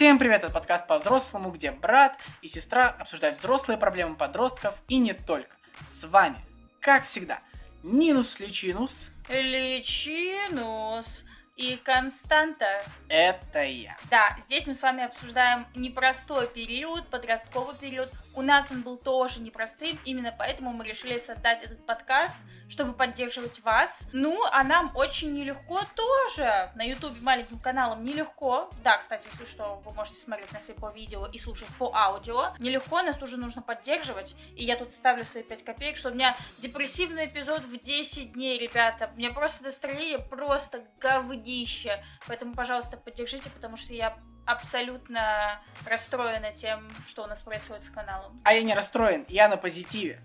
Всем привет, это подкаст по-взрослому, где брат и сестра обсуждают взрослые проблемы подростков и не только. С вами, как всегда, Нинус Личинус. Личинус и Константа. Это я. Да, здесь мы с вами обсуждаем непростой период, подростковый период. У нас он был тоже непростым, именно поэтому мы решили создать этот подкаст, чтобы поддерживать вас. Ну, а нам очень нелегко тоже. На ютубе маленьким каналом нелегко. Да, кстати, если что, вы можете смотреть нас и по видео, и слушать по аудио. Нелегко, нас тоже нужно поддерживать. И я тут ставлю свои 5 копеек, что у меня депрессивный эпизод в 10 дней, ребята. Мне просто настроение просто говнище. Поэтому, пожалуйста, поддержите, потому что я абсолютно расстроена тем, что у нас происходит с каналом. А я не расстроен, я на позитиве.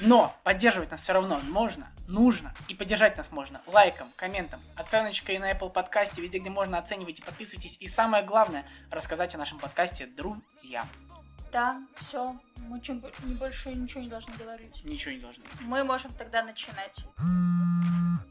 Но поддерживать нас все равно можно, нужно. И поддержать нас можно лайком, комментом, оценочкой на Apple подкасте, везде, где можно, оценивайте, подписывайтесь. И самое главное, рассказать о нашем подкасте друзьям. Да, все. Мы чем, больше ничего не должны говорить. Ничего не должны. Мы можем тогда начинать.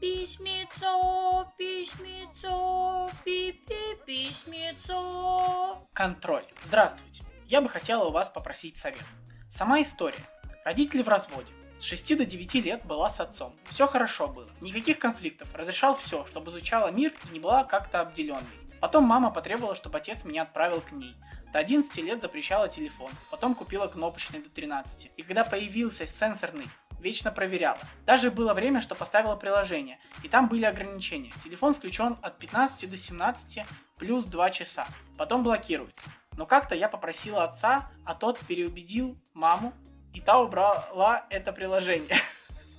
Письмецо, письмецо, пи-пи, письмецо. Контроль. Здравствуйте. Я бы хотела у вас попросить совет. Сама история. Родители в разводе. С 6 до 9 лет была с отцом. Все хорошо было. Никаких конфликтов. Разрешал все, чтобы изучала мир и не была как-то обделенной. Потом мама потребовала, чтобы отец меня отправил к ней. До 11 лет запрещала телефон. Потом купила кнопочный до 13. И когда появился сенсорный вечно проверяла. Даже было время, что поставила приложение, и там были ограничения. Телефон включен от 15 до 17 плюс 2 часа, потом блокируется. Но как-то я попросила отца, а тот переубедил маму, и та убрала это приложение.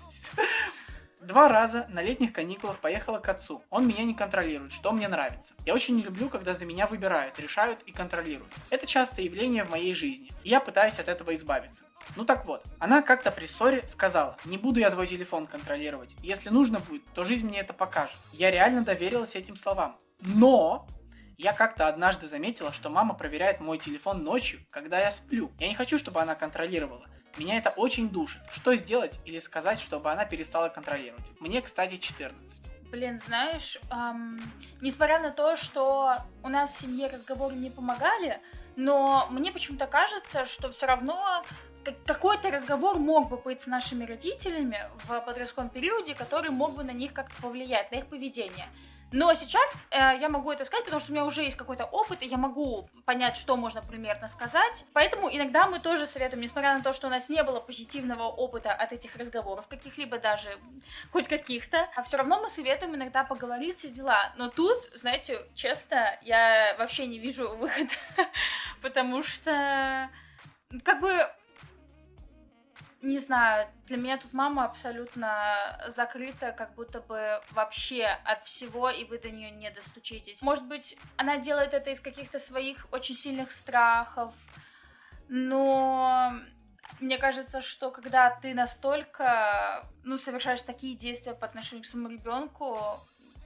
Два раза на летних каникулах поехала к отцу. Он меня не контролирует, что мне нравится. Я очень не люблю, когда за меня выбирают, решают и контролируют. Это частое явление в моей жизни, и я пытаюсь от этого избавиться. Ну так вот, она как-то при ссоре сказала, не буду я твой телефон контролировать. Если нужно будет, то жизнь мне это покажет. Я реально доверилась этим словам. Но я как-то однажды заметила, что мама проверяет мой телефон ночью, когда я сплю. Я не хочу, чтобы она контролировала. Меня это очень душит. Что сделать или сказать, чтобы она перестала контролировать? Мне, кстати, 14. Блин, знаешь, эм, несмотря на то, что у нас в семье разговоры не помогали, но мне почему-то кажется, что все равно какой-то разговор мог бы быть с нашими родителями в подростковом периоде, который мог бы на них как-то повлиять, на их поведение. Но сейчас э, я могу это сказать, потому что у меня уже есть какой-то опыт, и я могу понять, что можно примерно сказать. Поэтому иногда мы тоже советуем, несмотря на то, что у нас не было позитивного опыта от этих разговоров, каких-либо даже, хоть каких-то, а все равно мы советуем иногда поговорить все дела. Но тут, знаете, честно, я вообще не вижу выхода, потому что как бы не знаю, для меня тут мама абсолютно закрыта, как будто бы вообще от всего, и вы до нее не достучитесь. Может быть, она делает это из каких-то своих очень сильных страхов, но мне кажется, что когда ты настолько, ну, совершаешь такие действия по отношению к своему ребенку,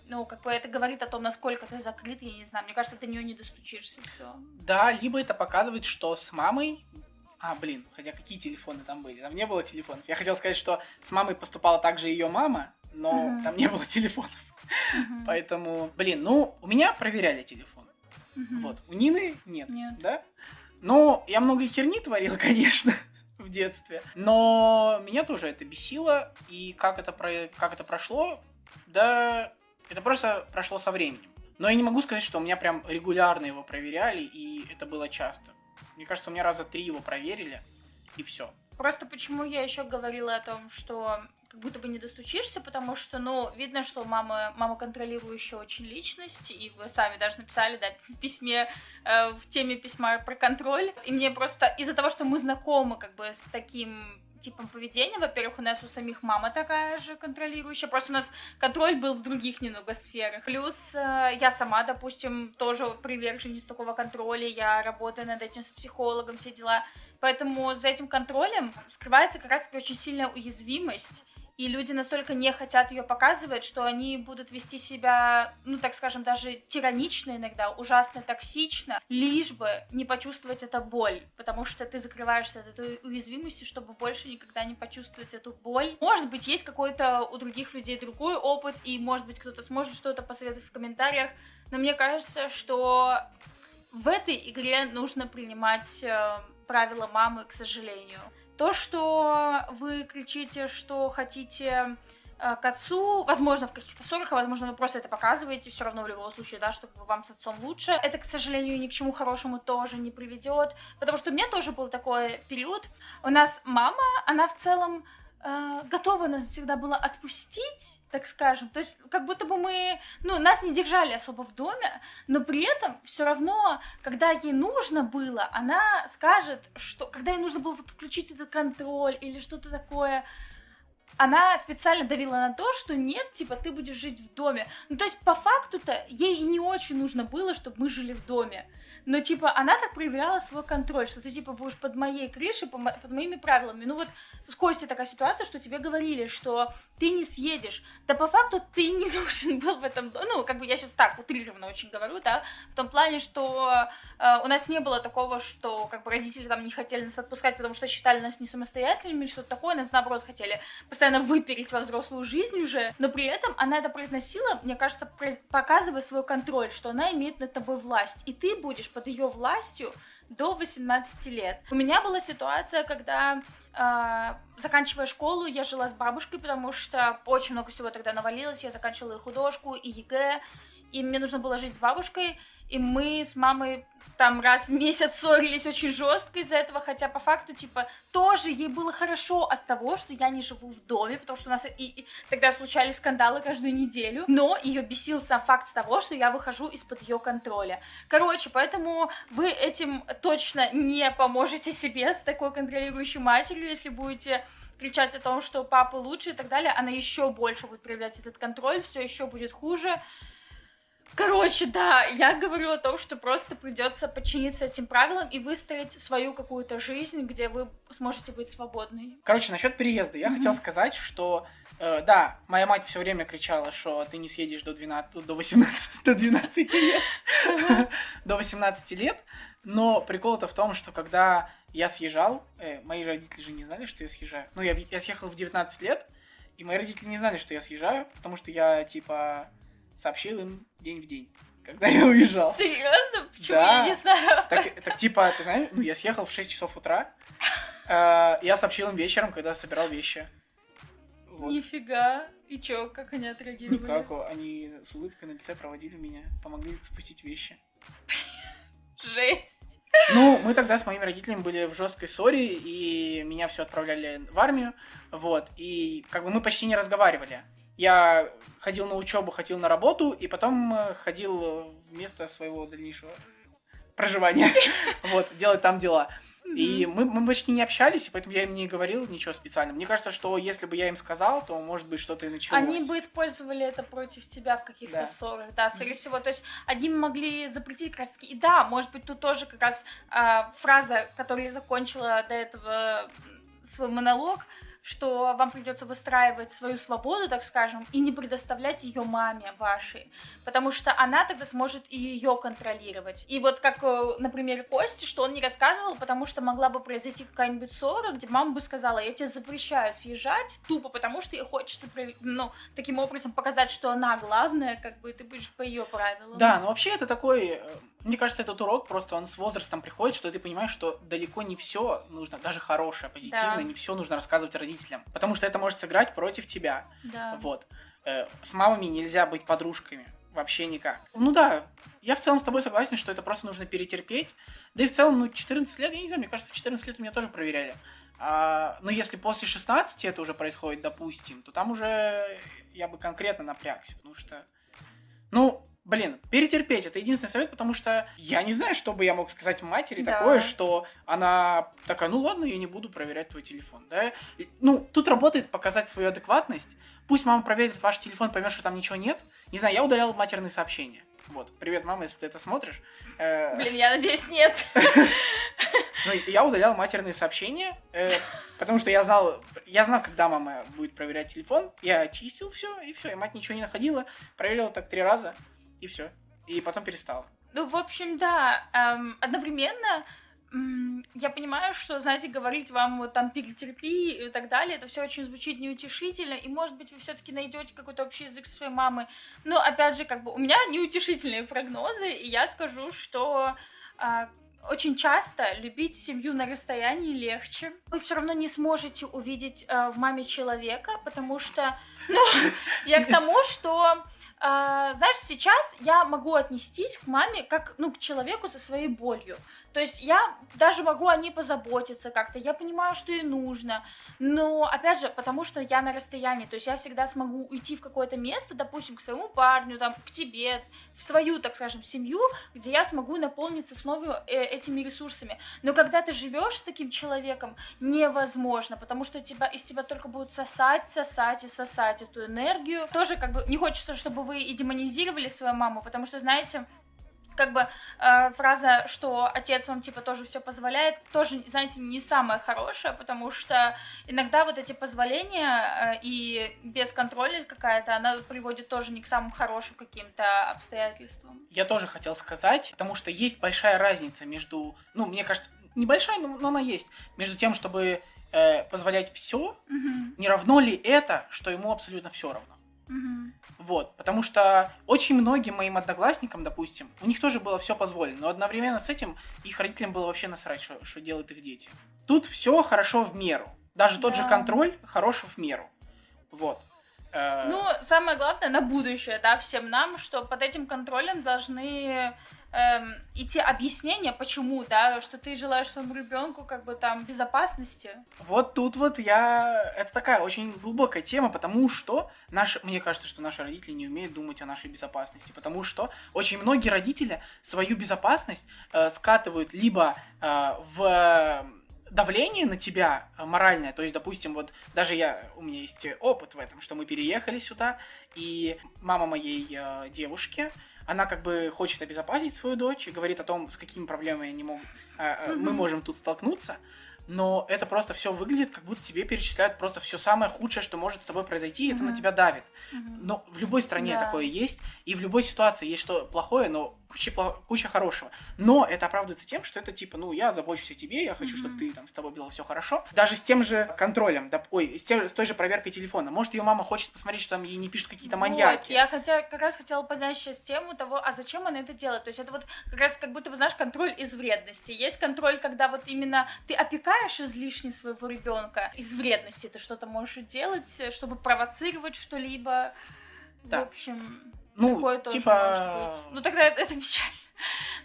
ну, как бы это говорит о том, насколько ты закрыт, я не знаю. Мне кажется, до нее не достучишься, все. Да, либо это показывает, что с мамой а, блин, хотя какие телефоны там были? Там не было телефонов. Я хотел сказать, что с мамой поступала также ее мама, но uh-huh. там не было телефонов. Uh-huh. Поэтому, блин, ну, у меня проверяли телефон. Uh-huh. Вот. У Нины нет, нет. да? Ну, я много херни творил, конечно, в детстве. Но меня тоже это бесило. И как это, про... как это прошло, да, это просто прошло со временем. Но я не могу сказать, что у меня прям регулярно его проверяли, и это было часто. Мне кажется, у меня раза три его проверили, и все. Просто почему я еще говорила о том, что как будто бы не достучишься, потому что, ну, видно, что мама, мама контролирующая очень личность, и вы сами даже написали, да, в письме, э, в теме письма про контроль, и мне просто из-за того, что мы знакомы как бы с таким типом поведения. Во-первых, у нас у самих мама такая же контролирующая, просто у нас контроль был в других немного сферах. Плюс э, я сама, допустим, тоже приверженец такого контроля, я работаю над этим с психологом, все дела. Поэтому за этим контролем скрывается как раз-таки очень сильная уязвимость и люди настолько не хотят ее показывать, что они будут вести себя, ну, так скажем, даже тиранично иногда, ужасно токсично, лишь бы не почувствовать эту боль, потому что ты закрываешься от этой уязвимости, чтобы больше никогда не почувствовать эту боль. Может быть, есть какой-то у других людей другой опыт, и, может быть, кто-то сможет что-то посоветовать в комментариях, но мне кажется, что в этой игре нужно принимать э, правила мамы, к сожалению. То, что вы кричите, что хотите э, к отцу, возможно, в каких-то ссорах, а возможно, вы просто это показываете, все равно в любом случае, да, что вам с отцом лучше. Это, к сожалению, ни к чему хорошему тоже не приведет, потому что у меня тоже был такой период. У нас мама, она в целом готова нас всегда была отпустить, так скажем. То есть, как будто бы мы, ну, нас не держали особо в доме, но при этом все равно, когда ей нужно было, она скажет, что когда ей нужно было вот включить этот контроль или что-то такое, она специально давила на то, что нет, типа, ты будешь жить в доме. Ну, то есть, по факту-то, ей не очень нужно было, чтобы мы жили в доме но, типа, она так проявляла свой контроль, что ты, типа, будешь под моей крышей, под моими правилами. Ну вот с Костей такая ситуация, что тебе говорили, что ты не съедешь. Да по факту ты не нужен был в этом... Ну, как бы я сейчас так утрированно очень говорю, да, в том плане, что э, у нас не было такого, что, как бы, родители там не хотели нас отпускать, потому что считали нас не самостоятельными, что-то такое, нас, наоборот, хотели постоянно выпереть во взрослую жизнь уже, но при этом она это произносила, мне кажется, показывая свой контроль, что она имеет над тобой власть, и ты будешь под ее властью до 18 лет. У меня была ситуация, когда э, заканчивая школу, я жила с бабушкой, потому что очень много всего тогда навалилось. Я заканчивала и художку, и ЕГЭ, и мне нужно было жить с бабушкой и мы с мамой там раз в месяц ссорились очень жестко из-за этого, хотя по факту, типа, тоже ей было хорошо от того, что я не живу в доме, потому что у нас и, и тогда случались скандалы каждую неделю, но ее бесил сам факт того, что я выхожу из-под ее контроля. Короче, поэтому вы этим точно не поможете себе с такой контролирующей матерью, если будете кричать о том, что папа лучше и так далее, она еще больше будет проявлять этот контроль, все еще будет хуже. Короче, да, я говорю о том, что просто придется подчиниться этим правилам и выстроить свою какую-то жизнь, где вы сможете быть свободной. Короче, насчет переезда. Я mm-hmm. хотел сказать, что э, да, моя мать все время кричала, что ты не съедешь до 12, до 18, до 12 лет. До 18 лет. Но прикол-то в том, что когда я съезжал, э, мои родители же не знали, что я съезжаю. Ну, я, я съехал в 19 лет, и мои родители не знали, что я съезжаю, потому что я, типа, сообщил им день в день, когда я уезжал. Серьезно? Почему да. я не знаю? Так, так типа, ты знаешь, ну я съехал в 6 часов утра, э, я сообщил им вечером, когда собирал вещи. Вот. Нифига. И чё, как они отреагировали? Никак, они с улыбкой на лице проводили меня, помогли спустить вещи. Жесть. Ну, мы тогда с моими родителями были в жесткой ссоре, и меня все отправляли в армию, вот, и как бы мы почти не разговаривали я ходил на учебу, ходил на работу, и потом э, ходил вместо своего дальнейшего проживания, вот, делать там дела. И мы, мы почти не общались, и поэтому я им не говорил ничего специального. Мне кажется, что если бы я им сказал, то, может быть, что-то и началось. Они бы использовали это против тебя в каких-то да. ссорах, да, скорее всего. То есть они могли запретить как раз-таки. И да, может быть, тут тоже как раз э, фраза, которую я закончила до этого свой монолог, что вам придется выстраивать свою свободу, так скажем, и не предоставлять ее маме вашей, потому что она тогда сможет и ее контролировать. И вот как, э, например, Кости, что он не рассказывал, потому что могла бы произойти какая-нибудь ссора, где мама бы сказала, я тебе запрещаю съезжать, тупо потому что ей хочется, ну, таким образом показать, что она главная, как бы ты будешь по ее правилам. Да, но вообще это такой э, мне кажется, этот урок просто он с возрастом приходит, что ты понимаешь, что далеко не все нужно, даже хорошее, позитивное, да. не все нужно рассказывать родителям. Потому что это может сыграть против тебя. Да. Вот. Э, с мамами нельзя быть подружками. Вообще никак. Ну да, я в целом с тобой согласен, что это просто нужно перетерпеть. Да и в целом, ну, 14 лет, я не знаю, мне кажется, в 14 лет у меня тоже проверяли. А, но если после 16 это уже происходит, допустим, то там уже я бы конкретно напрягся, потому что, ну, Блин, перетерпеть это единственный совет, потому что я не знаю, что бы я мог сказать матери да. такое, что она такая, ну ладно, я не буду проверять твой телефон, да? Ну, тут работает показать свою адекватность. Пусть мама проверит ваш телефон, поймет, что там ничего нет. Не знаю, я удалял матерные сообщения. Вот, привет, мама, если ты это смотришь. Э, Блин, я надеюсь, нет. Ну, я удалял матерные сообщения, э, потому что я знал, я знал, когда мама будет проверять телефон. Я очистил все, и все, и мать ничего не находила. Проверила так три раза и все. И потом перестала. Ну, в общем, да, эм, одновременно я понимаю, что, знаете, говорить вам вот там перетерпи и так далее, это все очень звучит неутешительно, и, может быть, вы все-таки найдете какой-то общий язык своей мамой. Но, опять же, как бы у меня неутешительные прогнозы, и я скажу, что а, очень часто любить семью на расстоянии легче. Вы все равно не сможете увидеть э, в маме человека, потому что, ну, я к тому, что знаешь, сейчас я могу отнестись к маме как, ну, к человеку со своей болью. То есть я даже могу о ней позаботиться как-то, я понимаю, что ей нужно, но, опять же, потому что я на расстоянии, то есть я всегда смогу уйти в какое-то место, допустим, к своему парню, там, к тебе, в свою, так скажем, семью, где я смогу наполниться снова э, этими ресурсами. Но когда ты живешь с таким человеком, невозможно, потому что тебя, из тебя только будут сосать, сосать и сосать эту энергию. Тоже как бы не хочется, чтобы вы и демонизировали свою маму, потому что, знаете, как бы э, фраза, что отец вам типа тоже все позволяет, тоже, знаете, не самая хорошая, потому что иногда вот эти позволения э, и без контроля какая-то, она приводит тоже не к самым хорошим каким-то обстоятельствам. Я тоже хотел сказать, потому что есть большая разница между, ну, мне кажется, небольшая, но, но она есть, между тем, чтобы э, позволять все, угу. не равно ли это, что ему абсолютно все равно. Угу. Вот, потому что очень многим моим одноклассникам, допустим, у них тоже было все позволено, но одновременно с этим их родителям было вообще насрать, что, что делают их дети. Тут все хорошо в меру. Даже да. тот же контроль хорош в меру. Вот. Э, ну, самое главное на будущее, да, всем нам, что под этим контролем должны эм, идти объяснения, почему, да, что ты желаешь своему ребенку как бы там безопасности. Вот тут вот я... Это такая очень глубокая тема, потому что наши... мне кажется, что наши родители не умеют думать о нашей безопасности, потому что очень многие родители свою безопасность э, скатывают либо э, в давление на тебя моральное, то есть, допустим, вот даже я, у меня есть опыт в этом, что мы переехали сюда, и мама моей э, девушки, она как бы хочет обезопасить свою дочь и говорит о том, с какими проблемами они могут, mm-hmm. мы можем тут столкнуться, но это просто все выглядит, как будто тебе перечисляют просто все самое худшее, что может с тобой произойти, и mm-hmm. это на тебя давит. Mm-hmm. Но в любой стране да. такое есть, и в любой ситуации есть что плохое, но куча, куча хорошего. Но это оправдывается тем, что это типа, ну, я забочусь о тебе, я хочу, mm-hmm. чтобы ты там с тобой было все хорошо. Даже с тем же контролем, да, ой, с, тем, с той же проверкой телефона. Может, ее мама хочет посмотреть, что там ей не пишут какие-то вот, маньяки. Я хотя, как раз хотела поднять сейчас тему того, а зачем она это делает. То есть это вот как раз как будто бы, знаешь, контроль из вредности. Есть контроль, когда вот именно ты опекаешь излишне своего ребенка. Из вредности ты что-то можешь делать, чтобы провоцировать что-либо. Да. В общем... Ну, Такое тоже типа... может быть. Ну, тогда это, это печально.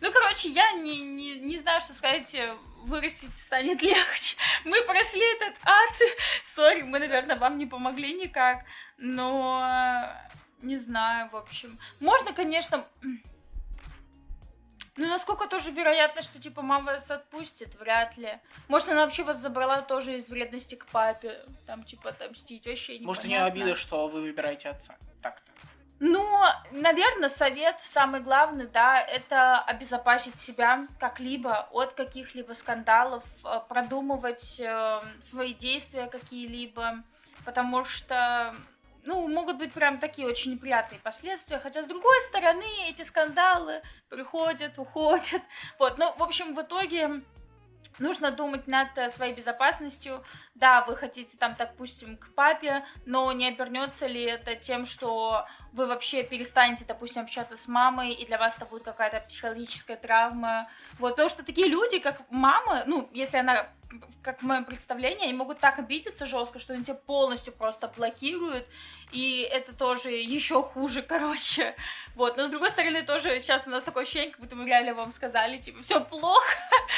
Ну, короче, я не, не, не знаю, что сказать, э, вырастить станет легче. Мы прошли этот ад. Сори, мы, наверное, вам не помогли никак. Но не знаю, в общем. Можно, конечно... Ну, насколько тоже вероятно, что, типа, мама вас отпустит? Вряд ли. Может, она вообще вас забрала тоже из вредности к папе. Там, типа, отомстить вообще непонятно. Может, у нее обида, что вы выбираете отца. Так-то. Ну, наверное, совет самый главный, да, это обезопасить себя как-либо от каких-либо скандалов, э, продумывать э, свои действия какие-либо, потому что, ну, могут быть прям такие очень неприятные последствия, хотя, с другой стороны, эти скандалы приходят, уходят, вот, ну, в общем, в итоге нужно думать над э, своей безопасностью. Да, вы хотите там, так допустим, к папе, но не обернется ли это тем, что вы вообще перестанете, допустим, общаться с мамой, и для вас это будет какая-то психологическая травма. Вот, потому что такие люди, как мама, ну, если она как в моем представлении, они могут так обидеться жестко, что они тебя полностью просто блокируют, и это тоже еще хуже, короче. Вот, но с другой стороны, тоже сейчас у нас такое ощущение, как будто мы реально вам сказали, типа, все плохо,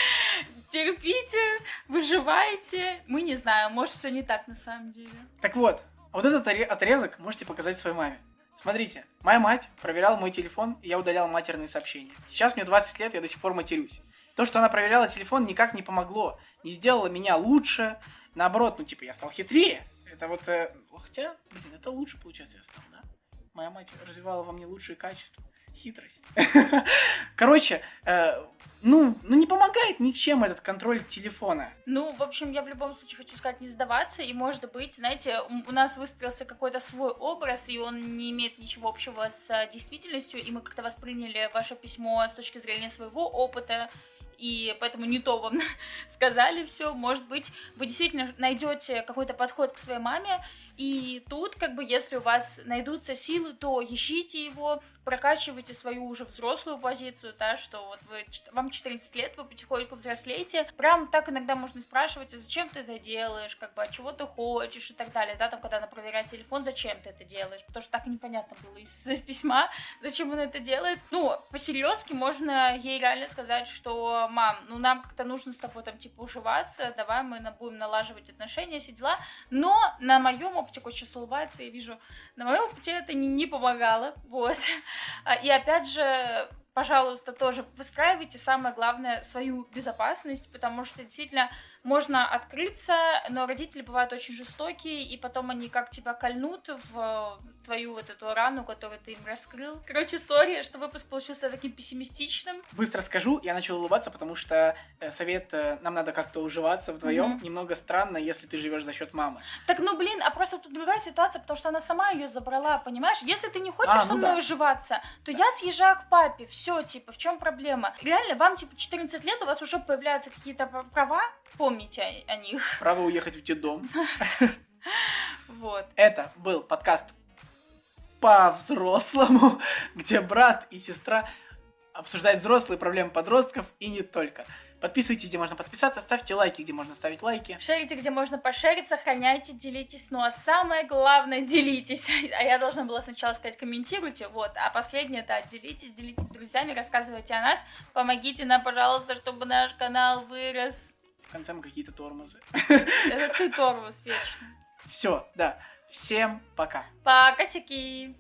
терпите, выживайте. Мы не знаем, может, все не так на самом деле. Так вот, вот этот отрезок можете показать своей маме. Смотрите, моя мать проверяла мой телефон, и я удалял матерные сообщения. Сейчас мне 20 лет, я до сих пор матерюсь. То, что она проверяла телефон, никак не помогло. Не сделало меня лучше. Наоборот, ну, типа, я стал хитрее. Это вот... Э, хотя, блин, это лучше, получается, я стал, да? Моя мать развивала во мне лучшие качества. Хитрость. Короче, э, ну, ну не помогает ничем этот контроль телефона. Ну, в общем, я в любом случае хочу сказать не сдаваться, и может быть, знаете, у нас выстроился какой-то свой образ, и он не имеет ничего общего с э, действительностью, и мы как-то восприняли ваше письмо с точки зрения своего опыта, и поэтому не то вам сказали все. Может быть, вы действительно найдете какой-то подход к своей маме, И тут, как бы, если у вас найдутся силы, то ищите его, прокачивайте свою уже взрослую позицию, да, что вот вы, вам 14 лет, вы потихоньку взрослеете. Прям так иногда можно спрашивать, а зачем ты это делаешь, как бы, а чего ты хочешь и так далее, да, там, когда она проверяет телефон, зачем ты это делаешь, потому что так непонятно было из, письма, зачем он это делает. Ну, по-серьезки можно ей реально сказать, что, мам, ну, нам как-то нужно с тобой там, типа, уживаться, давай мы будем налаживать отношения, все дела, но на моем хоть сейчас улыбается, я вижу, на моем опыте это не, не помогало, вот. А, и опять же, пожалуйста, тоже выстраивайте, самое главное, свою безопасность, потому что действительно можно открыться, но родители бывают очень жестокие, и потом они как тебя кольнут в твою вот эту рану, которую ты им раскрыл. Короче, сори, что выпуск получился таким пессимистичным. Быстро скажу, я начал улыбаться, потому что э, совет э, нам надо как-то уживаться вдвоем. Mm-hmm. Немного странно, если ты живешь за счет мамы. Так, ну блин, а просто тут другая ситуация, потому что она сама ее забрала, понимаешь? Если ты не хочешь а, со ну мной да. уживаться, то я съезжаю к папе. Все, типа, в чем проблема? Реально, вам типа 14 лет, у вас уже появляются какие-то права, помните о, о них. Право уехать в детдом. Вот. Это был подкаст по-взрослому, где брат и сестра обсуждают взрослые проблемы подростков и не только. Подписывайтесь, где можно подписаться, ставьте лайки, где можно ставить лайки. Шерите, где можно пошерить, сохраняйте, делитесь. Ну а самое главное, делитесь. А я должна была сначала сказать, комментируйте, вот. А последнее, да, делитесь, делитесь с друзьями, рассказывайте о нас. Помогите нам, пожалуйста, чтобы наш канал вырос. В конце мы какие-то тормозы. Это ты тормоз вечно. Все, да. Всем пока. Пока, сики.